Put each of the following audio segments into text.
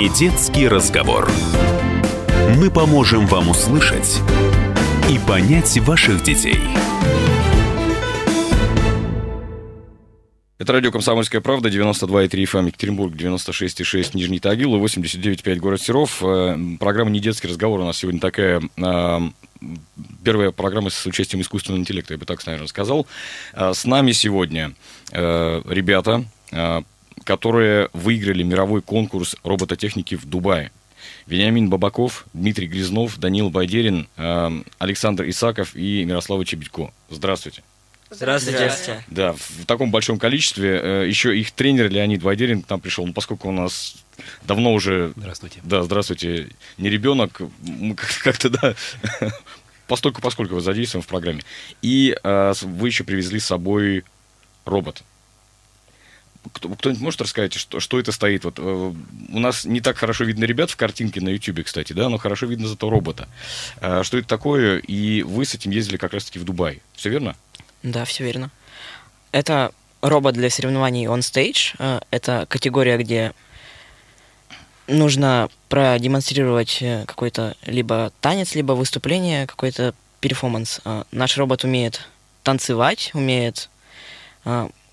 Не детский разговор. Мы поможем вам услышать и понять ваших детей. Это радио «Комсомольская правда», 92,3 FM, Екатеринбург, 96,6 Нижний Тагил и 89,5 город Серов. Э, программа «Не детский разговор» у нас сегодня такая э, первая программа с участием искусственного интеллекта, я бы так, наверное, сказал. Э, с нами сегодня ребята, которые выиграли мировой конкурс робототехники в Дубае. Вениамин Бабаков, Дмитрий Грязнов, Данил Байдерин, Александр Исаков и Мирослава Чебедько. Здравствуйте. Здравствуйте. Здравствуйте. Да, в таком большом количестве. Э, Еще их тренер Леонид Вайдерин к нам пришел. Ну, поскольку у нас давно уже... Здравствуйте. Да, здравствуйте. Не ребенок, мы как-то, да, постольку, поскольку вы задействованы в программе. И э, вы еще привезли с собой робот. Кто-нибудь может рассказать, что, что это стоит? Вот, э, у нас не так хорошо видно ребят в картинке на YouTube, кстати, да, но хорошо видно зато робота. Э, что это такое? И вы с этим ездили как раз-таки в Дубай. Все верно? Да, все верно. Это робот для соревнований on stage. Э, это категория, где нужно продемонстрировать э, какой-то либо танец, либо выступление, какой-то перформанс. Наш робот умеет танцевать, умеет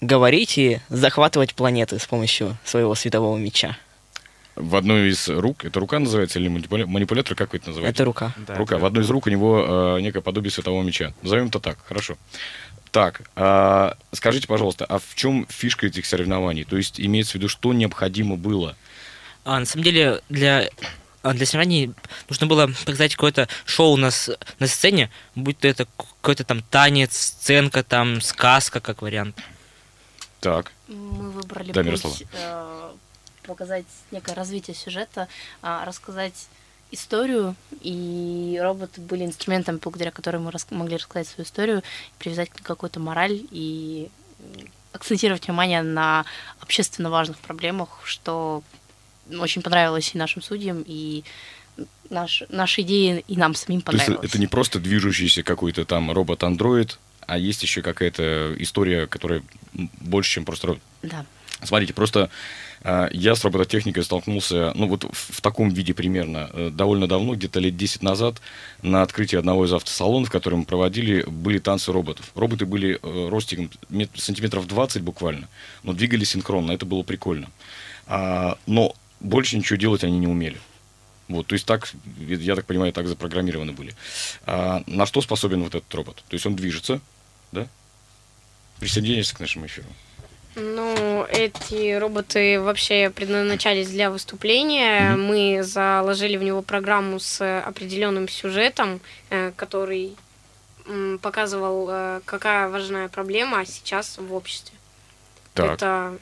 говорить и захватывать планеты с помощью своего светового меча. В одной из рук, это рука называется или манипулятор, как вы это называете? Это рука. Да, рука. Это... В одной из рук у него э, некое подобие светового меча. Назовем это так, хорошо. Так, а, скажите, пожалуйста, а в чем фишка этих соревнований? То есть имеется в виду, что необходимо было? А, на самом деле, для а, для соревнований нужно было показать какое-то шоу на, на сцене, будь то это какой-то там танец, сценка, там сказка, как вариант. Так. Мы выбрали да, путь, э, показать некое развитие сюжета, э, рассказать историю, и роботы были инструментом, благодаря которым мы рас могли рассказать свою историю, привязать какую-то мораль и акцентировать внимание на общественно важных проблемах, что очень понравилось и нашим судьям, и наш, наши идеи и нам самим понравилось. То есть это не просто движущийся какой-то там робот-андроид, а есть еще какая-то история, которая больше, чем просто. Да. Смотрите, просто а, я с робототехникой столкнулся, ну вот в, таком виде примерно, э, довольно давно, где-то лет 10 назад, на открытии одного из автосалонов, который мы проводили, были танцы роботов. Роботы были э, ростиком сантиметров 20 буквально, но двигались синхронно, это было прикольно. А, но больше ничего делать они не умели. Вот, то есть так, я так понимаю, так запрограммированы были. А, на что способен вот этот робот? То есть он движется, да? Присоединяйся к нашему эфиру. Ну, эти роботы вообще предназначались для выступления. Mm-hmm. Мы заложили в него программу с определенным сюжетом, э, который показывал, э, какая важная проблема сейчас в обществе. Так. Это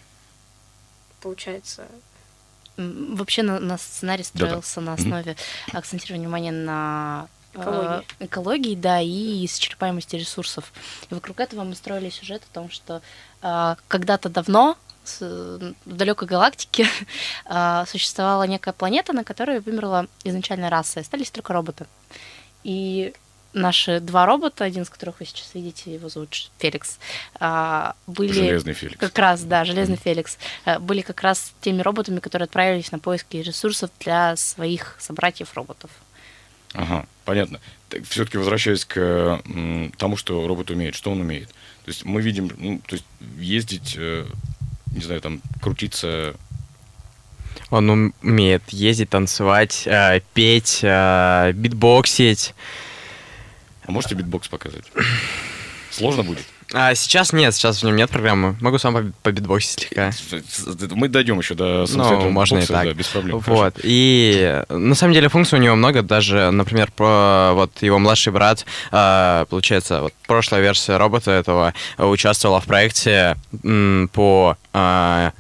получается. Вообще на, на сценарий строился Да-да. на основе mm-hmm. акцентирования внимания на экологии. Э, экологии, да, и исчерпаемости ресурсов. И вокруг этого мы строили сюжет о том, что э, когда-то давно в далекой галактике э, существовала некая планета, на которой вымерла изначальная раса, и остались только роботы. И наши два робота, один из которых вы сейчас видите, его зовут Феликс, были... Железный Феликс. Как раз, да, Железный Феликс. Были как раз теми роботами, которые отправились на поиски ресурсов для своих собратьев-роботов. Ага, понятно. Все-таки возвращаясь к тому, что робот умеет, что он умеет. То есть мы видим, ну, то есть ездить, э, не знаю, там, крутиться. Он умеет ездить, танцевать, э, петь, э, битбоксить. А можете битбокс показать? Сложно будет? А сейчас нет, сейчас в нем нет программы. Могу сам по, битбоксить слегка. Мы дойдем еще до Ну, можно бокса, и так. Да, без проблем. Вот. Хорошо. И на самом деле функций у него много. Даже, например, про вот его младший брат, э, получается, вот прошлая версия робота этого участвовала в проекте по э,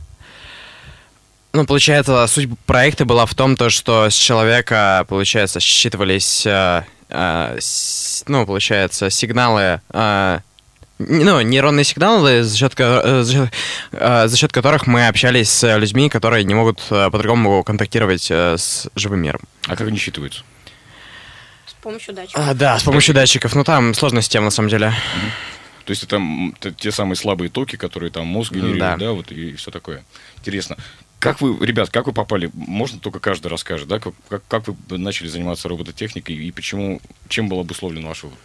ну, получается, суть проекта была в том, то, что с человека, получается, считывались, с, ну, получается, сигналы ну, нейронные сигналы, за счет, э, за, счет, э, за счет которых мы общались с людьми, которые не могут э, по-другому контактировать с живым миром. А как они считываются? С помощью датчиков. А, да, с помощью датчиков. Ну, там сложная система, на самом деле. То есть это те самые слабые токи, которые там мозг генерирует, да, да вот и все такое. Интересно. Как вы, ребят, как вы попали? Можно только каждый расскажет, да? Как, как, как вы начали заниматься робототехникой и почему, чем был обусловлен ваш выбор?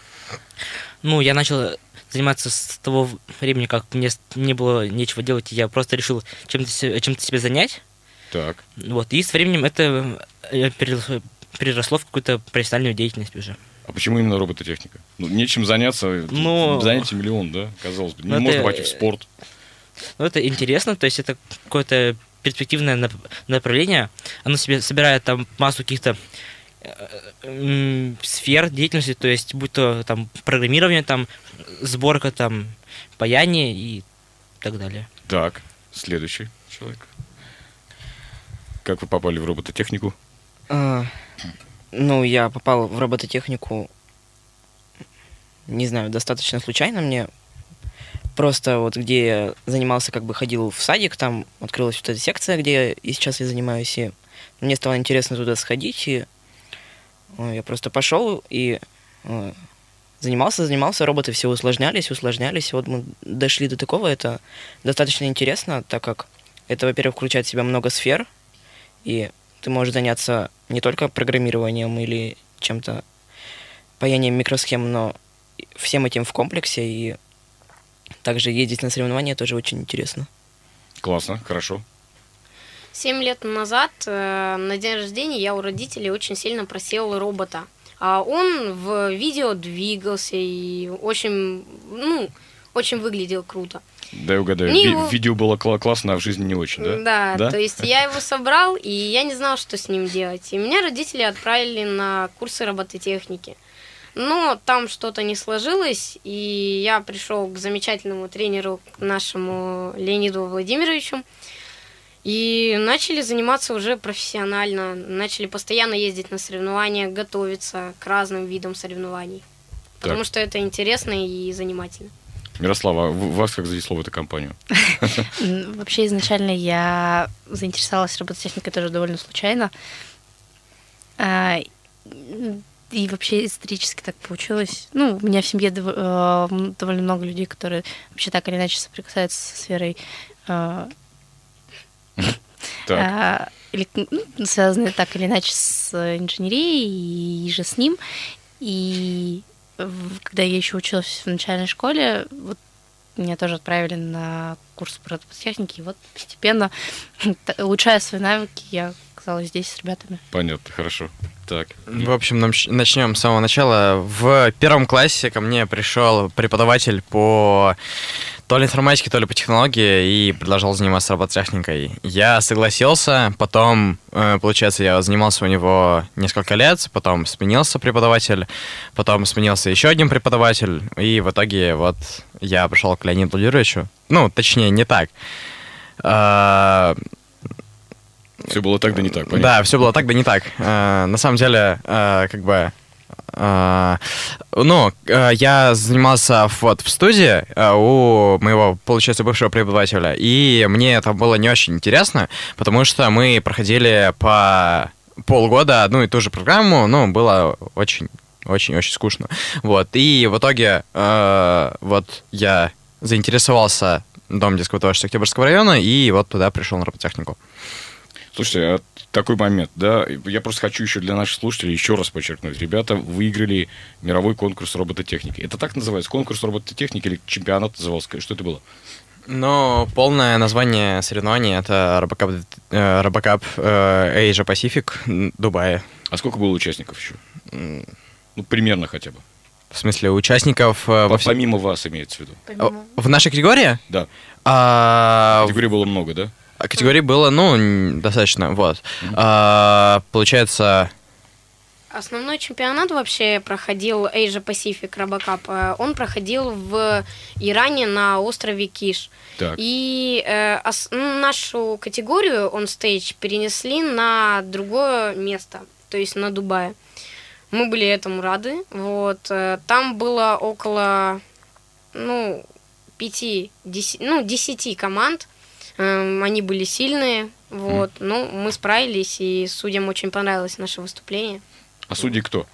Ну, я начал заниматься с того времени, как мне не было нечего делать, я просто решил чем-то чем-то себя занять. Так. Вот. И с временем это э, переросло, в какую-то профессиональную деятельность уже. А почему именно робототехника? Ну, нечем заняться, Ну, занятий миллион, да, казалось бы. Не ну, можно это- пойти в спорт. Ну, это интересно, то есть это какое-то перспективное нап- направление. Оно себе собирает там массу каких-то э, сфер деятельности, то есть будь то там программирование, там сборка, там паяние и так далее. Так, следующий человек. Как вы попали в робототехнику? А, ну, я попал в робототехнику, не знаю, достаточно случайно мне. Просто вот где я занимался, как бы ходил в садик, там открылась вот эта секция, где я и сейчас я занимаюсь, и мне стало интересно туда сходить, и я просто пошел и э, занимался, занимался, роботы все усложнялись, усложнялись, вот мы дошли до такого, это достаточно интересно, так как это, во-первых, включает в себя много сфер, и ты можешь заняться не только программированием или чем-то паянием микросхем, но всем этим в комплексе, и также ездить на соревнования тоже очень интересно. Классно, хорошо. Семь лет назад э, на день рождения я у родителей очень сильно просил робота. А он в видео двигался и очень, ну, очень выглядел круто. Дай угадаю. Не Ви- его- видео было кла- классно, а в жизни не очень, да? Да, Да? то есть я его собрал, и я не знал, что с ним делать. И меня родители отправили на курсы робототехники. Но там что-то не сложилось, и я пришел к замечательному тренеру, к нашему Леониду Владимировичу, и начали заниматься уже профессионально, начали постоянно ездить на соревнования, готовиться к разным видам соревнований. Потому Так. что это интересно и занимательно. Mирослава, а в- вас как занесло в эту компанию? Вообще изначально я заинтересовалась робототехникой тоже довольно случайно. А, И вообще исторически так получилось. Ну, у меня в семье э, довольно много людей, которые вообще так или иначе соприкасаются со сферой э, или, ну, связанные так или иначе с инженерией и же с ним. И когда я еще училась в начальной школе, вот меня тоже отправили на курс по робототехнике, и вот постепенно, улучшая свои навыки, я оказалась здесь с ребятами. понятно, хорошо. Так, В общем, начнем с самого начала. В первом классе ко мне пришел преподаватель по то ли информатике, то ли по технологии и предложил заниматься робототехникой. Я согласился, потом, э, получается, я занимался у него несколько лет, потом сменился преподаватель, потом сменился еще один преподаватель, и в итоге вот я пришел к Леониду Владимировичу. Ну, точнее, не так. А, все было так, да не так, понятно. да, все было так, да не так. Э, на самом деле, э, как бы... э, ну, э, я занимался вот в студии э, у моего, получается, бывшего преподавателя, и мне это было не очень интересно, потому что мы проходили по полгода одну и ту же программу, ну, было очень очень-очень скучно. Вот. И в итоге вот я заинтересовался Домом детского творчества Октябрьского района, и вот туда пришел на робототехнику. Слушайте, а такой момент, да, я просто хочу еще для наших слушателей еще раз подчеркнуть. Ребята выиграли мировой конкурс робототехники. Это так называется? Конкурс робототехники или чемпионат назывался? Что это было? Ну, полное название соревнований это Робокап, э, Робокап э, Asia Pacific Дубае. А сколько было участников еще? Ну, примерно хотя бы. В смысле, участников э, во По- всем- Помимо вас имеется в виду. Помимо- В нашей категории? Да. А, Категорий было много, да? В- категорий было, ну, достаточно, вот. А, получается, Основной чемпионат вообще проходил Asia Pacific Робокап. э, Он проходил в Иране на острове Киш. Так. И э, ос- ну, нашу категорию он стейдж перенесли на другое место, то есть на Дубае. Мы были этому рады. Вот. э, Там было около ну, пяти, деси- ну, десяти команд. Эм, Они были сильные. Вот. Ну, мы справились, и судьям очень понравилось наше выступление. А судьи кто?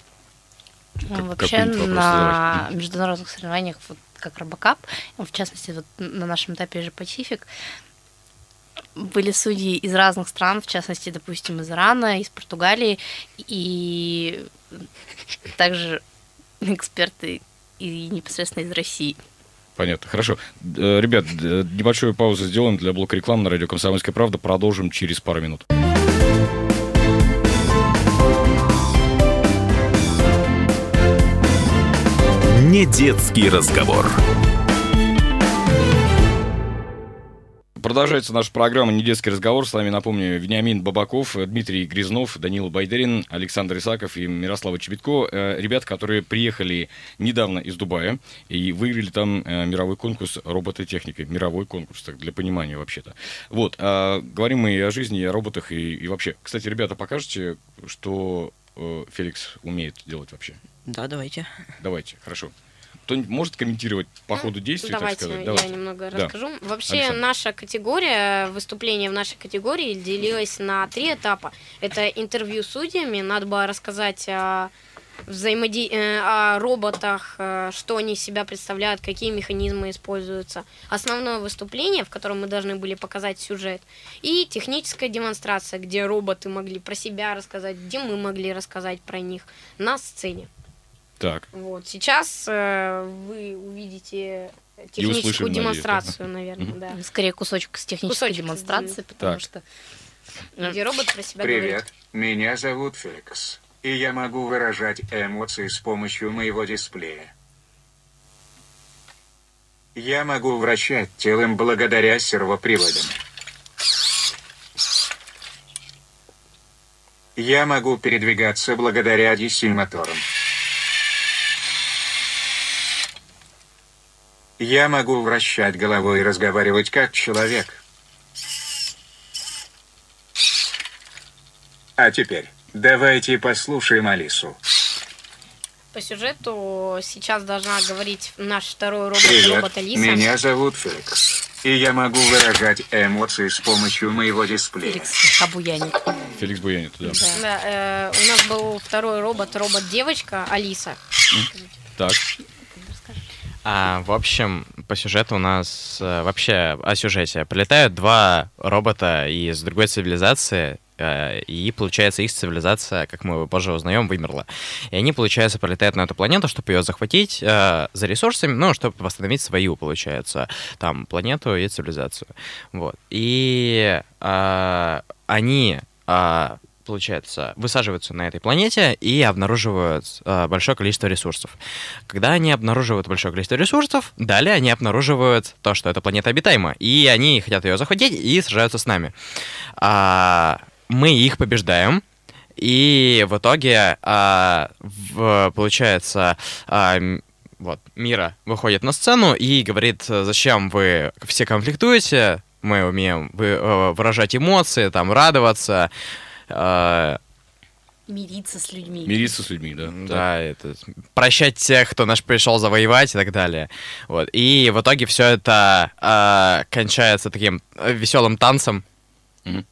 Ну, Как- Вообще на задавать? международных соревнованиях, вот как Робокап, в частности, вот на нашем этапе же Пасифик, были судьи из разных стран, в частности, допустим, из Ирана, из Португалии, и также эксперты и непосредственно из России. Понятно, хорошо. Э, ребят, небольшую паузу сделаем для блока рекламы на радио «Комсомольская правда». Продолжим через пару минут. Не детский разговор. Продолжается наша программа «Недетский разговор». С вами, напомню, Вениамин Бабаков, Дмитрий Грязнов, Данил Байдерин, Александр Исаков и Мирослава Чебитко. Э, Ребята, которые приехали недавно из Дубая и выиграли там э, мировой конкурс робототехники. Мировой конкурс, так, для понимания вообще-то. Вот, а говорим мы и о жизни, и о роботах, и, и вообще. Кстати, ребята, покажете, что э, Феликс умеет делать вообще? Да, давайте. Давайте, хорошо. Кто-нибудь может комментировать по ходу действий, так Давайте сказать? я немного Да. расскажу. Вообще Александр. наша категория, выступление в нашей категории делилось на три этапа. Это интервью с судьями, надо было рассказать о, взаимоди... э, о роботах, э, что они из себя представляют, какие механизмы используются. Основное выступление, в котором мы должны были показать сюжет. И техническая демонстрация, где роботы могли про себя рассказать, где мы могли рассказать про них на сцене. Так. Вот. Сейчас э, вы увидите услышим, техническую надеюсь, демонстрацию, наверное, Мгм. да. Скорее кусочек с технической Кусочек, демонстрации, потому Так. что Где робот про себя говорит. Привет, меня зовут Феликс, и я могу выражать эмоции с помощью моего дисплея. Я могу вращать телом благодаря сервоприводам. Я могу передвигаться благодаря DC-моторам. Я могу вращать головой и разговаривать как человек. А теперь давайте послушаем Алису. По сюжету сейчас должна говорить наш второй робот, Привет, робот Алиса. меня зовут Феликс. И я могу выражать эмоции с помощью моего дисплея. Феликс слегка буянит. Феликс Буянит, да. Да, э, у нас был второй робот, робот-девочка Алиса. Так. А, в общем, по сюжету у нас э, вообще о сюжете. Прилетают два робота из другой цивилизации, э, и, получается, их цивилизация, как мы позже узнаем, вымерла. И они, получается, прилетают на эту планету, чтобы ее захватить э, за ресурсами, ну, чтобы восстановить свою, получается, там, планету и цивилизацию. Вот. И э, они а, получается, высаживаются на этой планете и обнаруживают э, большое количество ресурсов. Когда они обнаруживают большое количество ресурсов, далее они обнаруживают то, что эта планета обитаема, и они хотят ее захватить и сражаются с нами. А, мы их побеждаем. И в итоге, а, в- получается, а, вот, Мира выходит на сцену и говорит, зачем вы все конфликтуете, мы умеем вы- э, выражать эмоции, там, радоваться, э, Мириться с людьми. Мириться с людьми, да. да, это прощать тех, кто наш пришел завоевать и так далее. Вот. И в итоге все это э, кончается таким веселым танцем. Мгм.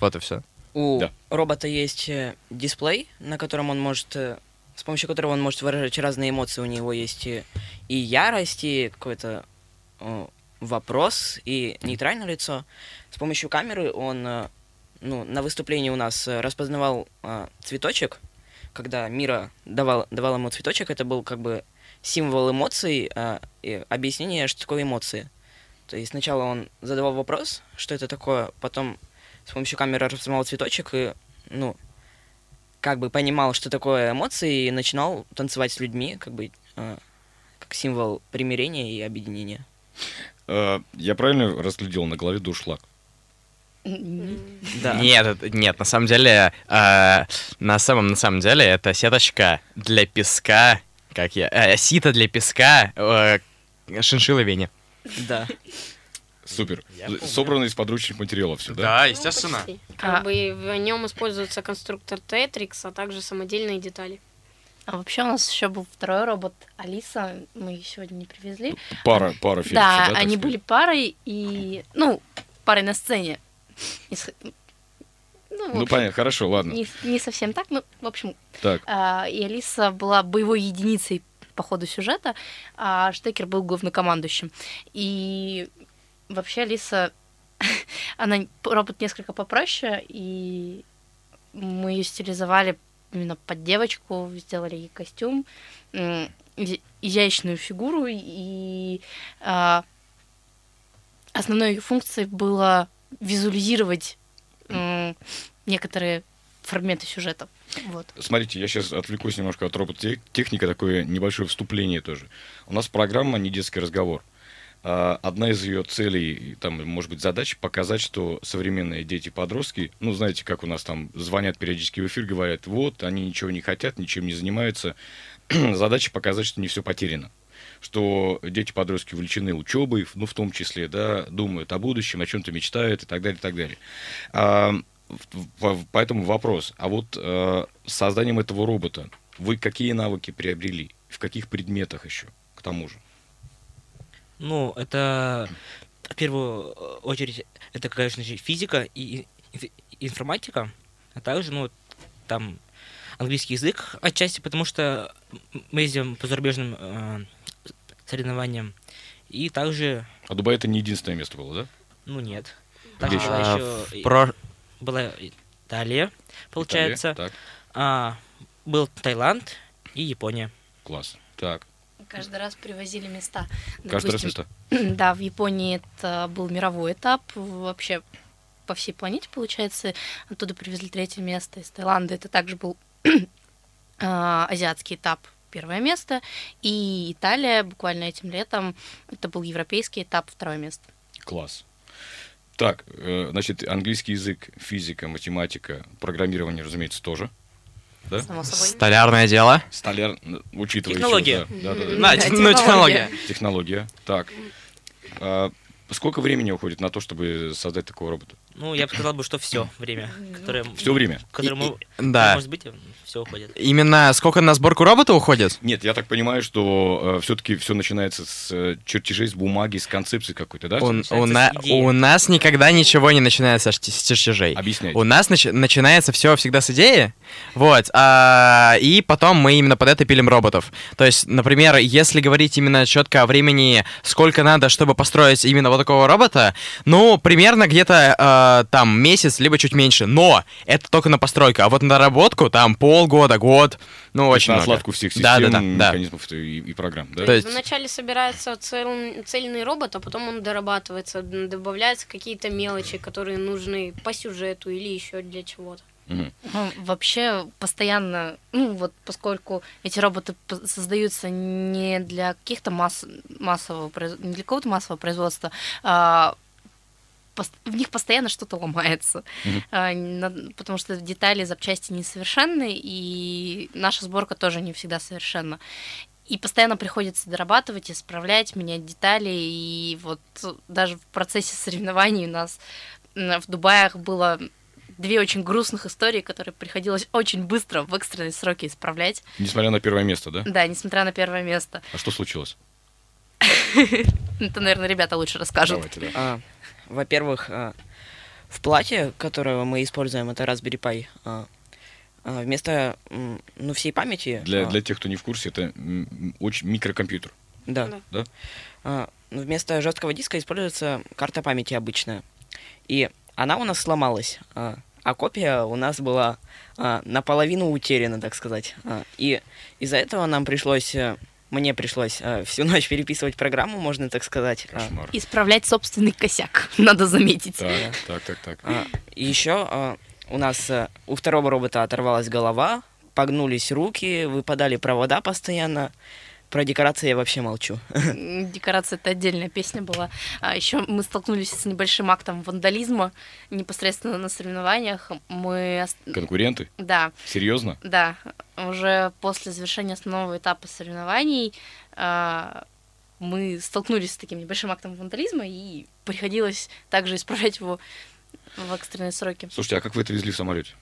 Вот и все. У Да. робота есть э, дисплей, на котором он может, э, с помощью которого он может выражать разные эмоции. У него есть и, и ярость, и какой-то э, вопрос, и нейтральное лицо. С помощью камеры он э, ну, на выступлении у нас э, распознавал э, цветочек. Когда Мира давал, давал ему цветочек, это был как бы символ эмоций э, и объяснение, что такое эмоции. То есть сначала он задавал вопрос, что это такое, потом с помощью камеры распознавал цветочек и, ну, как бы понимал, что такое эмоции, и начинал танцевать с людьми, как бы, э, как символ примирения и объединения. Э, Я правильно разглядел на голове дуршлаг? Да. Нет, нет, на самом деле, э, на самом на самом деле это сеточка для песка, как я, э, сито для песка, э, шиншиллы Вене. Да. Супер. Собрано из подручных материалов все, да? естественно. Ну, почти. А- Как бы в нем используется конструктор Тетрикс, а также самодельные детали. А вообще у нас еще был второй робот Алиса. Мы ее сегодня не привезли. Пара, пара Феликса, да, так они были парой и... Ну, парой на сцене. Ну, Ну, общем, понятно, хорошо, ладно. не, не совсем так, ну, в общем, Так, а, и Алиса была боевой единицей по ходу сюжета, а Штекер был главнокомандующим. И вообще Алиса она робот несколько попроще, и мы ее стилизовали именно под девочку, сделали ей костюм, изящную фигуру, и а, основной ее функцией было визуализировать некоторые фрагменты сюжета. Вот. Смотрите, я сейчас отвлекусь немножко от робототехники, такое небольшое вступление тоже. У нас программа «Не детский разговор». А, одна из ее целей, там, может быть, задач показать, что современные дети-подростки, ну, знаете, как у нас там звонят периодически в эфир, говорят, вот, они ничего не хотят, ничем не занимаются. Задача показать, что не все потеряно что дети-подростки увлечены учебой, ну, в том числе, да, думают о будущем, о чем-то мечтают и так далее, и так далее. А, поэтому вопрос, а вот а, с созданием этого робота вы какие навыки приобрели? В каких предметах еще, к тому же? Ну, это в первую очередь, это, конечно же, физика и информатика, а также, ну, там английский язык отчасти, потому что мы ездим по зарубежным э, соревнованиям. И также... А Дубай это не единственное место было, да? Ну нет. Также была а, еще... Про... Была Италия, получается. Италия, так. А, был Таиланд и Япония. Класс. Так. Каждый раз привозили места. Каждый раз места? Да, в Японии это был мировой этап. Вообще по всей планете, получается. Оттуда привезли третье место. Из Таиланда это также был а, азиатский этап первое место, и Италия буквально этим летом, это был европейский этап, второе место. Класс. Так, э, значит, английский язык, физика, математика, программирование, разумеется, тоже. Да? Само собой. Столярное дело. Столяр, учитывая Технология. Еще, да, да, да, да. да, технология. технология. Технология. Так. А, сколько времени уходит на то, чтобы создать такого робота? Ну, я бы сказал бы, что все время, которое... Все время? Которое, и, и, да. может быть, все уходит. Именно сколько на сборку робота уходит? Нет, я так понимаю, что э, все-таки все начинается с э, чертежей, с бумаги, с концепции какой-то, да? У, у, на, у нас никогда ничего не начинается с, с чертежей. Объясняйте. У нас нач, начинается все всегда с идеи, вот, а, и потом мы именно под это пилим роботов. То есть, например, если говорить именно четко о времени, сколько надо, чтобы построить именно вот такого робота, ну, примерно где-то э, там месяц, либо чуть меньше. Но это только на постройку, а вот на доработку там пол полгода, год. Ну, очень на много. отладку всех систем, да, да, да, механизмов и, и программ, да? То есть вначале собирается цел, цельный робот, а потом он дорабатывается, добавляются какие-то мелочи, которые нужны по сюжету или еще для чего-то. Угу. Вообще постоянно, ну вот поскольку эти роботы создаются не для каких-то масс, массового, не для какого-то массового производства, а в них постоянно что-то ломается, mm-hmm. потому что детали, запчасти несовершенны, и наша сборка тоже не всегда совершенна. И постоянно приходится дорабатывать, исправлять, менять детали. И вот даже в процессе соревнований у нас в Дубаях было две очень грустных истории, которые приходилось очень быстро в экстренные сроки исправлять. Несмотря на первое место, да? Да, несмотря на первое место. А что случилось? Это, наверное, ребята лучше расскажут. А, во-первых, э, в плате, которое мы используем, это Raspberry Pi, э, вместо ну, всей памяти... Для, для тех, кто не в курсе, это очень микрокомпьютер. Да. да? Вместо жесткого диска используется карта памяти обычная. И она у нас сломалась, а копия у нас была наполовину утеряна, так сказать. И из-за этого нам пришлось мне пришлось э, всю ночь переписывать программу, можно так сказать. А, Кошмар. Исправлять собственный косяк, надо заметить. Так, так, так, так. А, еще а, у нас а, у второго робота оторвалась голова, погнулись руки, выпадали провода постоянно. Про декорации я вообще молчу. Декорация это отдельная песня была. А еще мы столкнулись с небольшим актом вандализма непосредственно на соревнованиях. Мы конкуренты. Да. Серьезно? Да. Уже после завершения основного этапа соревнований а, мы столкнулись с таким небольшим актом вандализма и приходилось также исправлять его в экстренные сроки. Слушайте, а как вы это везли в самолете?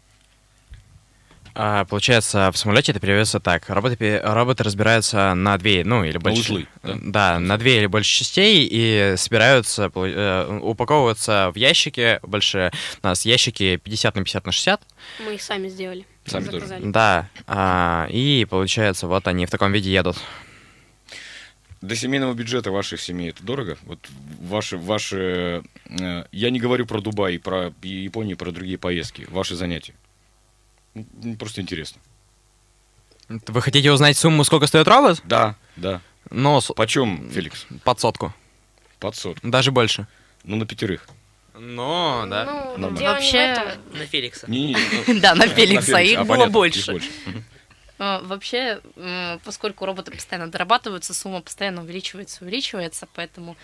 А, получается, в самолете это переводится так. Роботы, роботы разбираются на две, ну, или больше... узлы, да? Да, на две или больше частей и собираются, э, упаковываются в ящики большие. У нас ящики 50 на 50 на 60. Мы их сами сделали. Сами тоже? Да. А, и, получается, вот они в таком виде едут. До семейного бюджета вашей семьи это дорого? Вот ваши, ваши, э, я не говорю про Дубай, про Японию, про другие поездки, ваши занятия. Ну, Просто интересно. Вы хотите узнать сумму, сколько стоит робот? Да, да. С- Почем, Феликс? под сотку. Под сот. Даже больше. Ну, на пятерых. Ну, да. Ну, Нормально. дело не в Вообще, этом. На Феликса. Не, не, ну, Да, на Феликса, их а, было больше. А, Вообще, поскольку роботы постоянно дорабатываются, сумма постоянно увеличивается, увеличивается, поэтому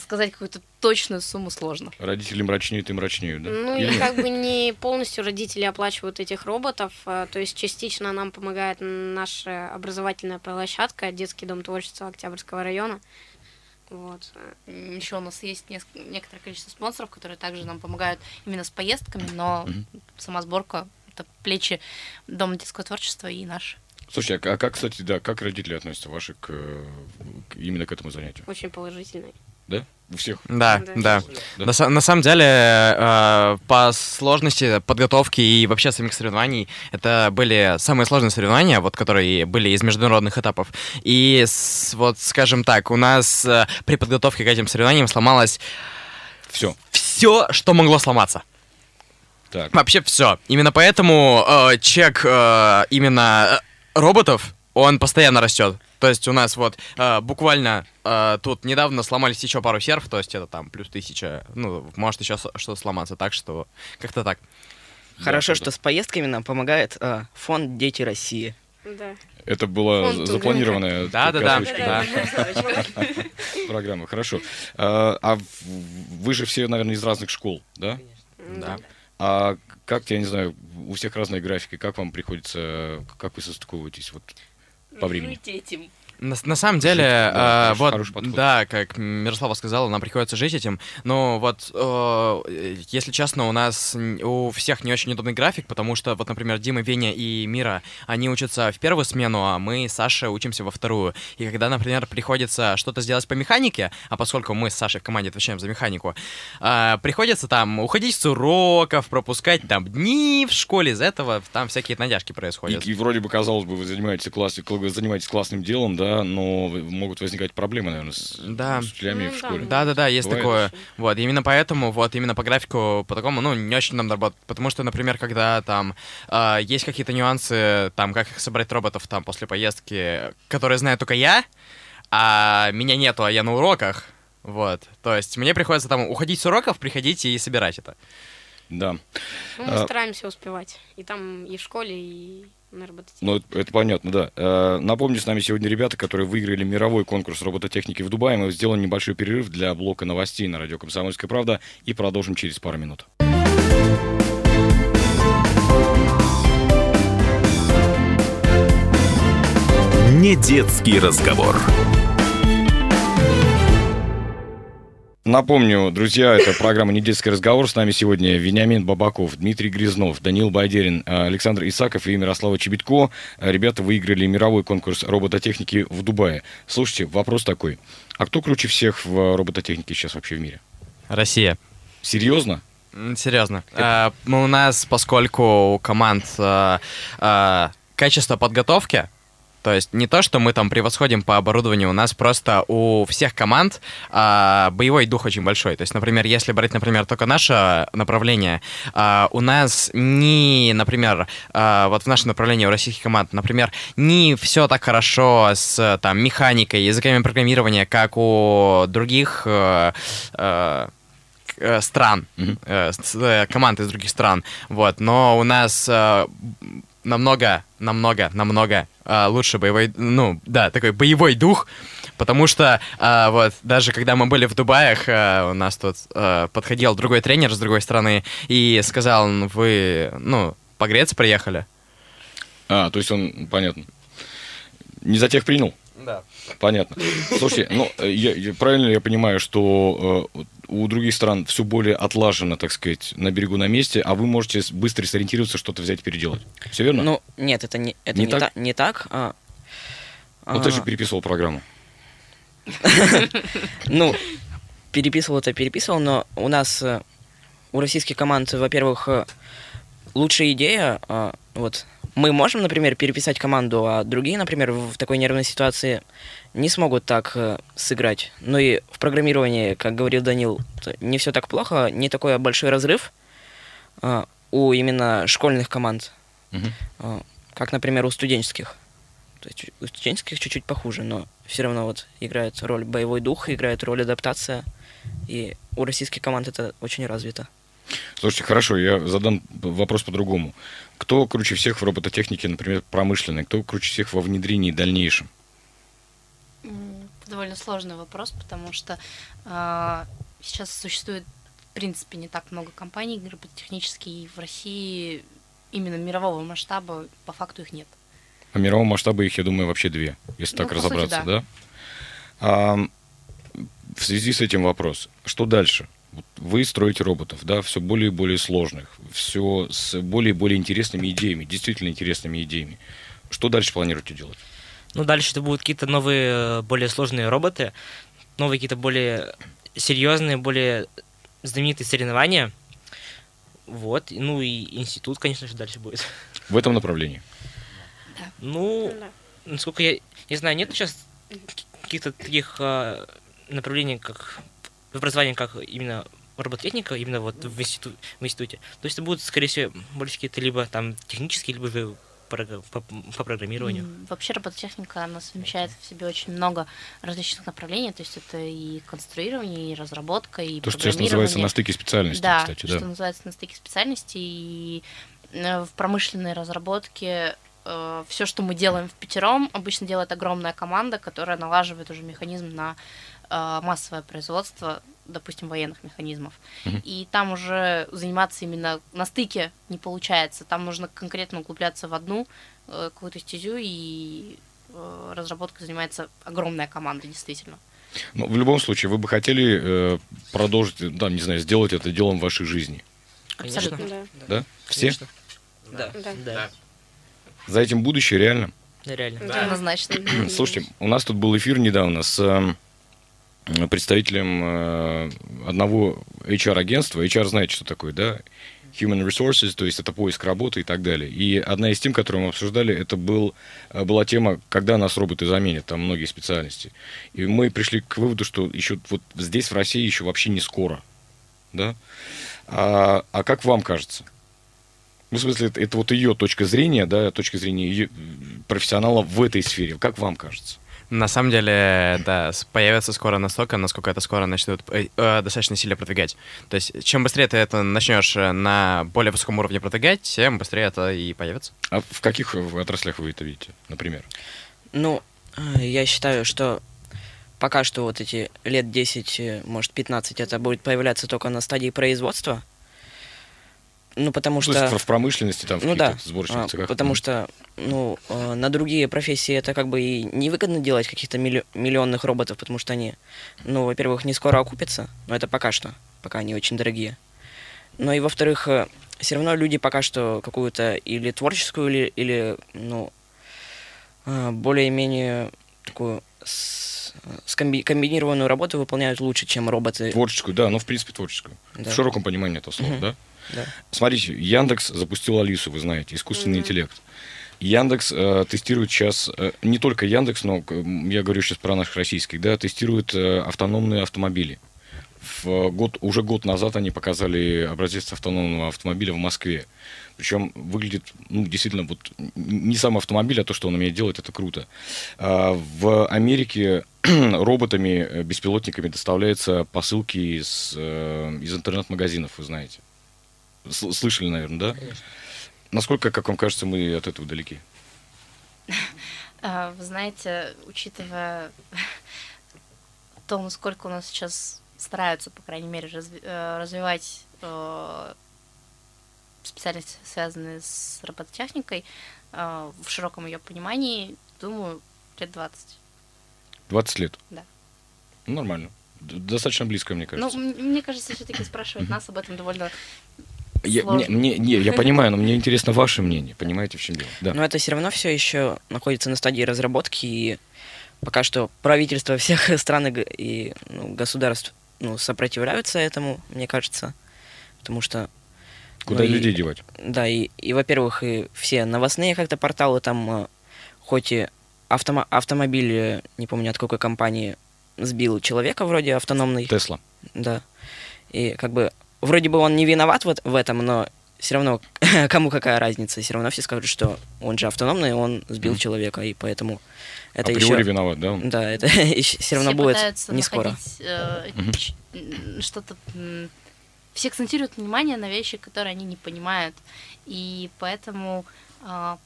сказать какую-то точную сумму сложно. Родители мрачнеют и мрачнеют, да? Ну Или как бы не полностью родители оплачивают этих роботов, а, то есть частично нам помогает наша образовательная площадка, детский дом творчества Октябрьского района. Вот. Еще у нас есть неск- некоторое количество спонсоров, которые также нам помогают именно с поездками, но Мгм. сама сборка это плечи Дома детского творчества и наш. Слушай, а как, кстати, да, как родители относятся ваши к, к- именно к этому занятию? Очень положительный. Да? У всех? Да, Да. да. Да. На, на самом деле, э, по сложности подготовки и вообще самих соревнований, это были самые сложные соревнования, вот, которые были из международных этапов. И с- вот, скажем так, у нас э, при подготовке к этим соревнованиям сломалось Все. все, что могло сломаться. Так. Вообще все. Именно поэтому э, чек э, именно э, роботов, он постоянно растет. То есть у нас вот э, буквально э, тут недавно сломались еще пару серв, то есть это там плюс тысяча, ну, может еще что-то сломаться, так что как-то так. Хорошо, да. что с поездками нам помогает а, фонд «Дети России». Да. Это была Фонд за- запланированная Да-да-да, косочка да. программа. Хорошо. А, а вы же все, наверное, из разных школ, да? Да. А как, я не знаю, у всех разные графики, как вам приходится, как вы состыковываетесь вот по времени? Жить этим. На, на самом деле, Жить, да, э, вот, да, как Мирослава сказала, нам приходится жить этим. Но вот, э, если честно, у нас у всех не очень удобный график, потому что, вот, например, Дима, Веня и Мира, они учатся в первую смену, а мы с Сашей учимся во вторую. И когда, например, приходится что-то сделать по механике, а поскольку мы с Сашей в команде отвечаем за механику, э, приходится там уходить с уроков, пропускать там дни в школе, из этого там всякие надяжки И, происходят. и вроде бы, казалось бы, вы занимаетесь, класс, вы занимаетесь классным делом, да, но могут возникать проблемы, наверное, с, Да. с учителями Ну в да. школе. Да-да-да, есть Бывает? такое. Вот, именно поэтому, вот, именно по графику, по такому, ну, не очень нам работать. Потому что, например, когда там а, есть какие-то нюансы, там, как их собрать роботов там после поездки, которые знаю только я, а меня нету, а я на уроках, вот. То есть мне приходится там уходить с уроков, приходить и собирать это. Да. Ну, мы А- стараемся успевать. И там, и в школе, и на работе. Ну, это, это понятно, да. Э, напомню, с нами сегодня ребята, которые выиграли мировой конкурс робототехники в Дубае. Мы сделаем небольшой перерыв для блока новостей на радио «Комсомольская правда» и продолжим через пару минут. Не детский разговор. Напомню, друзья, это программа «Не детский разговор». С нами сегодня Вениамин Бабаков, Дмитрий Грязнов, Данил Байдерин, э, Александр Исаков и Мирослава Чебедко. Э, Ребята выиграли мировой конкурс робототехники в Дубае. Слушайте, вопрос такой. А кто круче всех в робототехнике сейчас вообще в мире? Россия. Серьезно? Серьезно. А, ну, у нас, поскольку у команд а, а, качество подготовки, то есть не то, что мы там превосходим по оборудованию, у нас просто у всех команд а, боевой дух очень большой. То есть, например, если брать, например, только наше направление, а, у нас не, например, а, вот в нашем направлении у российских команд, например, не все так хорошо с там механикой, языками программирования, как у других к- э, стран, э, команд из других стран, вот, но у нас намного, намного, намного э, лучше боевой, ну, да, такой боевой дух, потому что э, вот даже когда мы были в Дубаях, э, у нас тут э, подходил другой тренер с другой стороны и сказал, «Ну, вы, ну, погреться приехали? А, то есть он, понятно. Не за тех принял? Да. Понятно. Слушайте, ну, я, я- правильно я понимаю, что э, у других стран все более отлажено, так сказать, на берегу на месте, а вы можете быстро сориентироваться, что-то взять и переделать. Все верно? Ну, нет, это не, это Не не, так? та- не так. а, ну, ты а, же переписывал программу. Ну, переписывал это переписывал, но у нас, э, у российских команд, во-первых, э, лучшая идея, а, вот, мы можем, например, переписать команду, а другие, например, в такой нервной ситуации не смогут так э, сыграть. Ну и в программировании, как говорил Данил, не все так плохо, не такой большой разрыв э, у именно школьных команд, э, как, например, у студенческих. То есть у студенческих чуть-чуть похуже, но все равно вот играет роль боевой дух, играет роль адаптация, и у российских команд это очень развито. Слушайте, хорошо, я задам вопрос по-другому. Кто круче всех в робототехнике, например, промышленной? Кто круче всех во внедрении дальнейшем? Довольно сложный вопрос, потому что а, сейчас существует, в принципе, не так много компаний робототехнических, и в России именно мирового масштаба по факту их нет. По мировому масштабу их, я думаю, вообще две, если Ну, так по сути, разобраться, да. да? А, в связи с этим вопрос. Что дальше? Вы строите роботов, да, все более и более сложных, все с более и более интересными идеями, действительно интересными идеями. Что дальше планируете делать? Ну, дальше это будут какие-то новые, э, более сложные роботы, новые какие-то более серьезные, более знаменитые соревнования. Вот. Ну и институт, конечно же, дальше будет. В этом направлении. Ну, Да. насколько я не знаю, нет сейчас каких-то таких а, направлений, как в образовании, как именно робототехника, именно вот в, институ- в институте. То есть это будут, скорее всего, больше какие-то либо там технические, либо же по, по программированию. Вообще робототехника, она совмещает в себе очень много различных направлений, то есть это и конструирование, и разработка, и То, что сейчас называется на стыке специальностей, да, кстати, что да. называется на стыке специальностей. И э, в промышленной разработке все, что мы делаем в пятером, обычно делает огромная команда, которая налаживает уже механизм на э, массовое производство, допустим, военных механизмов. Мгм. И там уже заниматься именно на стыке не получается. Там нужно конкретно углубляться в одну э, какую-то стезю, и э, разработкой занимается огромная команда, действительно. Но в любом случае, вы бы хотели э, продолжить, да, не знаю, сделать это делом вашей жизни. Конечно. Абсолютно. Да. Да? Все? Конечно. Да. Да. Да. За этим будущее реально. Да, реально. Однозначно. Слушайте, у нас тут был эфир недавно с э, представителем э, одного HR-агентства. HR знаете, что такое, да? Human Resources, то есть это поиск работы и так далее. И одна из тем, которую мы обсуждали, это был, э, была тема, когда нас роботы заменят, там многие специальности. И мы пришли к выводу, что еще вот здесь, в России, еще вообще не скоро. Да? А, а как вам кажется? Ну, в смысле, это, это вот ее точка зрения, да, точка зрения её, м, профессионала в этой сфере. Как вам кажется? На самом деле, да, появится скоро настолько, насколько это скоро начнут э, э, достаточно сильно продвигать. То есть, чем быстрее ты это начнешь э, на более высоком уровне продвигать, тем быстрее это и появится. А в каких э, отраслях вы это видите, например? Ну, э, я считаю, что пока что вот эти лет 10, э, может 15, это будет появляться только на стадии производства. Ну, потому То что... есть в промышленности, там, в Ну да, сборочных а, цехах? потому что, ну, э, на другие профессии это как бы и невыгодно делать каких-то милли- миллионных роботов, потому что они, ну, во-первых, не скоро окупятся, но это пока что, пока они очень дорогие. Но и во-вторых, все равно люди пока что какую-то или творческую, или, или ну, э, более-менее такую скомби- комбинированную работу выполняют лучше, чем роботы. Творческую, да, ну, в принципе, творческую. Да. В широком понимании этого слова, Мгм. да? Да. Смотрите, Яндекс запустил Алису, вы знаете, искусственный Мгм. интеллект. Яндекс э, тестирует сейчас, э, не только Яндекс, но я говорю сейчас про наших российских, да, тестирует э, автономные автомобили. В э, год, уже год назад они показали образец автономного автомобиля в Москве. Причем выглядит, ну, действительно, вот не сам автомобиль, а то, что он умеет делать, это круто. А, В Америке роботами, э, беспилотниками доставляются посылки из, э, из интернет-магазинов, вы знаете. Сл- Слышали, наверное, да? Насколько, как вам кажется, мы от этого далеки? А, Вы знаете, учитывая то, насколько у нас сейчас стараются, по крайней мере, э, развивать э, специальности, связанные с робототехникой, э, в широком ее понимании, думаю, лет 20. 20 лет? Да. Ну, нормально. Достаточно близко, мне Ну, кажется. м- мне кажется, все-таки спрашивать нас об этом довольно Я, сложно. мне, мне- не, я понимаю, но мне интересно ваше мнение. Понимаете, в чем дело? Да. Но это все равно все еще находится на стадии разработки, и пока что правительства всех стран и, и, ну, государств ну, сопротивляются этому, мне кажется. Потому что Куда Ну и- людей девать? Да, и, и во-первых, и все новостные как-то порталы там, э, хоть и автомо- автомобиль, э, не помню от какой компании, сбил человека вроде автономный, Тесла. да. И как бы вроде бы он не виноват вот в этом, но все равно кому какая разница, все равно все скажут, что он же автономный, он сбил Мгм. человека, и поэтому это Априори еще... виноват, да? Да, это все равно Все будет не скоро. находить, э, м, что-то... Все акцентируют внимание на вещи, которые они не понимают. И поэтому а,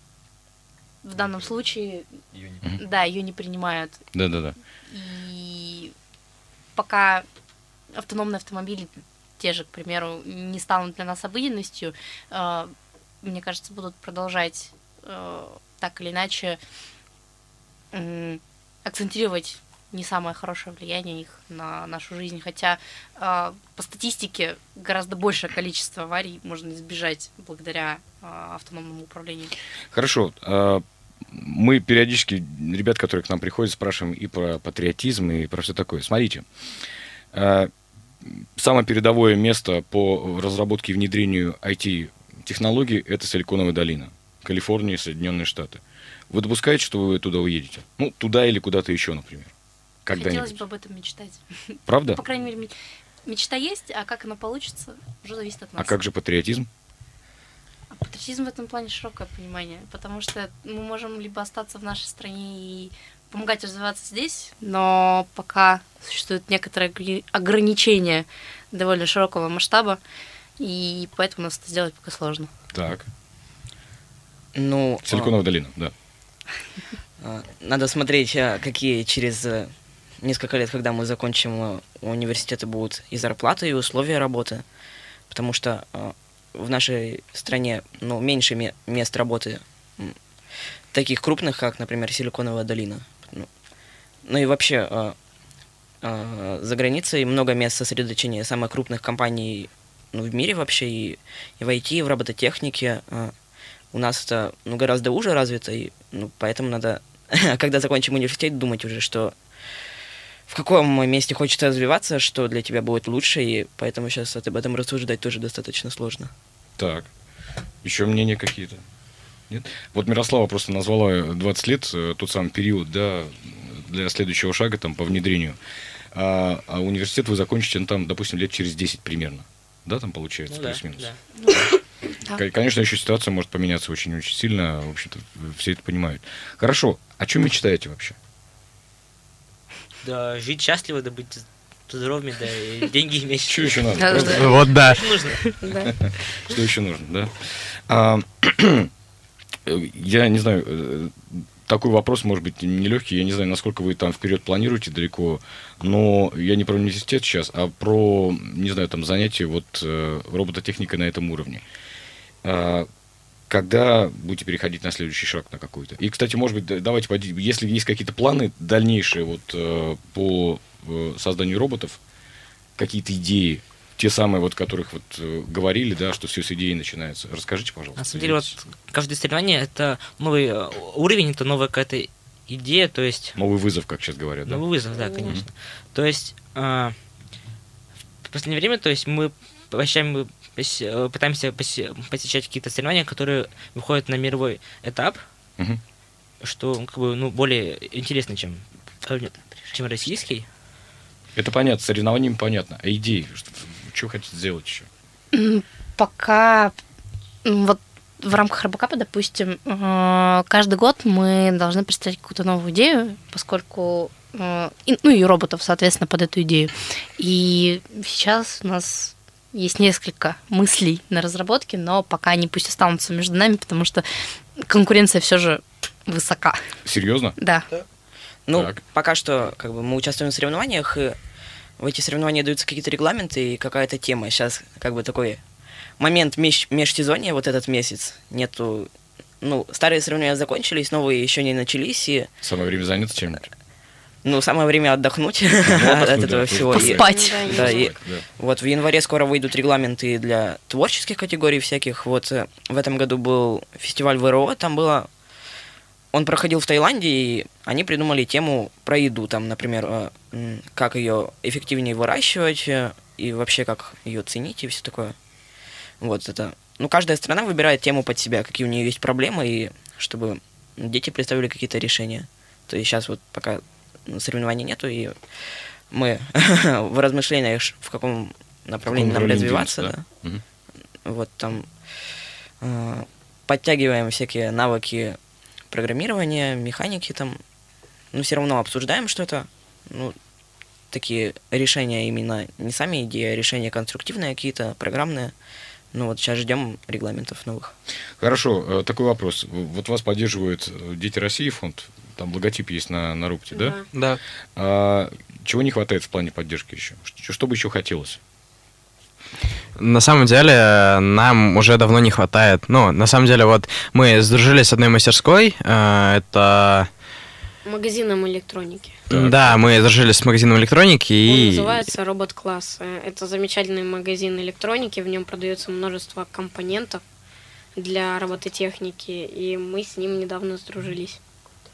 в данном случае, Мгм. да, ее не принимают. Да-да-да. И пока автономные автомобили, те же, к примеру, не станут для нас обыденностью, э, мне кажется, будут продолжать э, так или иначе акцентировать не самое хорошее влияние их на нашу жизнь. Хотя э, по статистике гораздо большее количество аварий можно избежать благодаря э, автономному управлению. Хорошо. а, Мы периодически ребят, которые к нам приходят, спрашиваем и про патриотизм, и про все такое. Смотрите, самое передовое место по разработке и внедрению IT-технологий – это Силиконовая долина, Калифорния, Соединенные Штаты. Вы допускаете, что вы туда уедете? Ну, туда или куда-то еще, например? Хотелось Когда-нибудь. бы об этом мечтать. Правда? По крайней мере, ме- мечта есть, а как оно получится, уже зависит от нас. А как же патриотизм? А Патриотизм в этом плане широкое понимание, потому что мы можем либо остаться в нашей стране и помогать развиваться здесь, но пока существуют некоторые огр- ограничения довольно широкого масштаба, и поэтому нас это сделать пока сложно. Так. Ну, а, Силиконовая долина, да. А, Надо смотреть, а, какие через э, несколько лет, когда мы закончим э, университеты, будут и зарплаты, и условия работы. Потому что а, в нашей стране ну, меньше ме- мест работы таких крупных, как, например, Силиконовая долина. Ну, ну и вообще а, а, за границей много мест сосредоточения самых крупных компаний ну, в мире вообще, и, и в IT, и в робототехнике. а. У нас это ну, гораздо уже развито, и ну, поэтому надо, когда закончим университет, думать уже, что в каком месте хочется развиваться, что для тебя будет лучше, и поэтому сейчас об этом рассуждать тоже достаточно сложно. Так. Еще мнения какие-то? Нет? Вот Мирослава просто назвала 20 лет, э, тот самый период, да, для следующего шага там по внедрению. А, а университет вы закончите, ну, там, допустим, лет через 10 примерно. Да, там получается, Ну плюс-минус. да. Да. Конечно, еще ситуация может поменяться очень-очень сильно. В общем-то, все это понимают. Хорошо. О чем мечтаете вообще? Да, жить счастливо, да быть здоровыми, да, и деньги иметь. Что еще надо? Вот да. Что нужно? Да. Что еще нужно, да? Я не знаю, э, такой вопрос может быть нелегкий. Я не знаю, насколько вы там вперед планируете далеко, но я не про университет сейчас, а про, не знаю, там занятия вот э, робототехникой на этом уровне. А, когда будете переходить на следующий шаг на какой-то? И, кстати, может быть, да- давайте, если есть какие-то планы дальнейшие вот э, по созданию роботов, какие-то идеи, те самые, вот, которых вот э, говорили, да, что все с идеи начинается. Расскажите, пожалуйста. На самом деле, вот каждое соревнование это новый э, уровень, это новая какая-то идея, то есть Новый вызов, как сейчас говорят, да? новый вызов, да, конечно. То есть а, в последнее время, то есть мы посещаем, мы пос- э, пытаемся посе- посещать какие-то соревнования, которые выходят на мировой этап, Мгм. что как бы ну более интересно, чем чем российский. Это понятно, соревнованиями понятно. А идеи? Что, хотите сделать еще? Пока вот в рамках Робокапа, допустим, э, каждый год мы должны представить какую-то новую идею, поскольку э, и- ну и роботов, соответственно, под эту идею. И сейчас у нас есть несколько мыслей на разработке, но пока они пусть останутся между нами, потому что конкуренция все же высока. Серьезно? Да. Ну, Так. пока что как бы мы участвуем в соревнованиях, и в эти соревнования даются какие-то регламенты и какая-то тема. Сейчас как бы такой момент меж, межсезонья, вот этот месяц, нету... Ну, старые соревнования закончились, новые еще не начались, и, Самое время заняться чем-нибудь. ну, самое время отдохнуть от отдохнуть, этого да, всего. Поспать. Да, и вот в январе скоро выйдут регламенты для творческих категорий всяких. Вот э, в этом году был фестиваль ВРО, там было... Он проходил в Таиланде, и они придумали тему про еду. Там, например, э, как ее эффективнее выращивать, э, и вообще как ее ценить, и все такое. Вот это ну, каждая страна выбирает тему под себя, какие у нее есть проблемы, и чтобы дети представили какие-то решения. То есть сейчас вот пока соревнований нету, и мы в размышлениях, в каком направлении нам развиваться, да. Вот там э, подтягиваем всякие навыки программирования, механики там. Ну, все равно обсуждаем что-то. Ну, такие решения именно не сами идеи, а решения конструктивные какие-то, программные. Ну вот сейчас ждем регламентов новых. Хорошо, э, такой вопрос. Вот вас поддерживает э, Дети России фонд, там логотип есть на, на рубке, да? Да. А чего не хватает в плане поддержки еще? Что, что бы еще хотелось? На самом деле, нам уже давно не хватает. Ну, на самом деле, вот мы сдружились с одной мастерской. э, Это... Магазином электроники. Так. Да, мы сдружились с магазином электроники Он и... называется Робот Класс. Это замечательный магазин электроники, в нем продается множество компонентов для робототехники, и мы с ним недавно сдружились.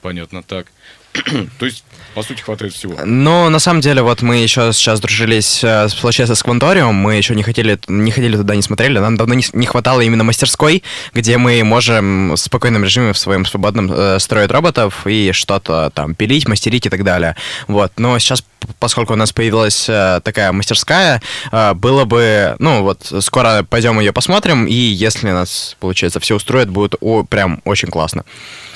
Понятно, так. То есть, по сути, хватает всего. Ну, на самом деле, вот мы еще сейчас дружились, э, с- получается, с Кванториум, мы еще не хотели, не ходили туда, не смотрели, нам давно не, не хватало именно мастерской, где мы можем в спокойном режиме, в своем свободном, э, строить роботов и что-то там пилить, мастерить и так далее. Вот, но сейчас, поскольку у нас появилась э, такая мастерская, э, было бы, ну, вот, скоро пойдем ее посмотрим, и если нас, получается, все устроит, будет о- прям очень классно.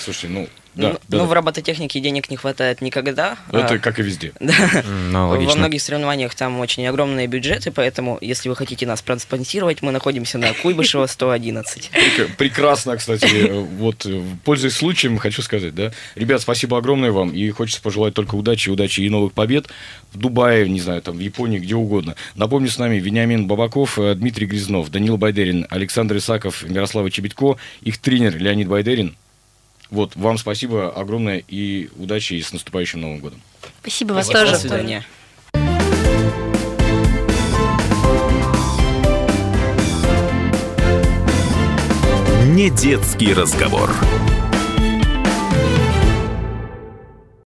Слушай, ну, да, ну, да, ну, в робототехнике денег не хватает никогда. Это а, как и везде. да. Ну, Во многих соревнованиях там очень огромные бюджеты, поэтому, если вы хотите нас проспонсировать, мы находимся на Куйбышева 111. Прек- Прекрасно, кстати. Вот, э, пользуясь случаем, хочу сказать, да. Ребят, спасибо огромное вам. И хочется пожелать только удачи, удачи и новых побед в Дубае, не знаю, там, в Японии, где угодно. Напомню, с нами Вениамин Бабаков, э, Дмитрий Грязнов, Данил Байдерин, Александр Исаков, Мирослава Чебедко, их тренер Леонид Байдерин. Вот, вам спасибо огромное и удачи и с наступающим Новым годом. Спасибо вас До тоже. свидания. Не детский разговор.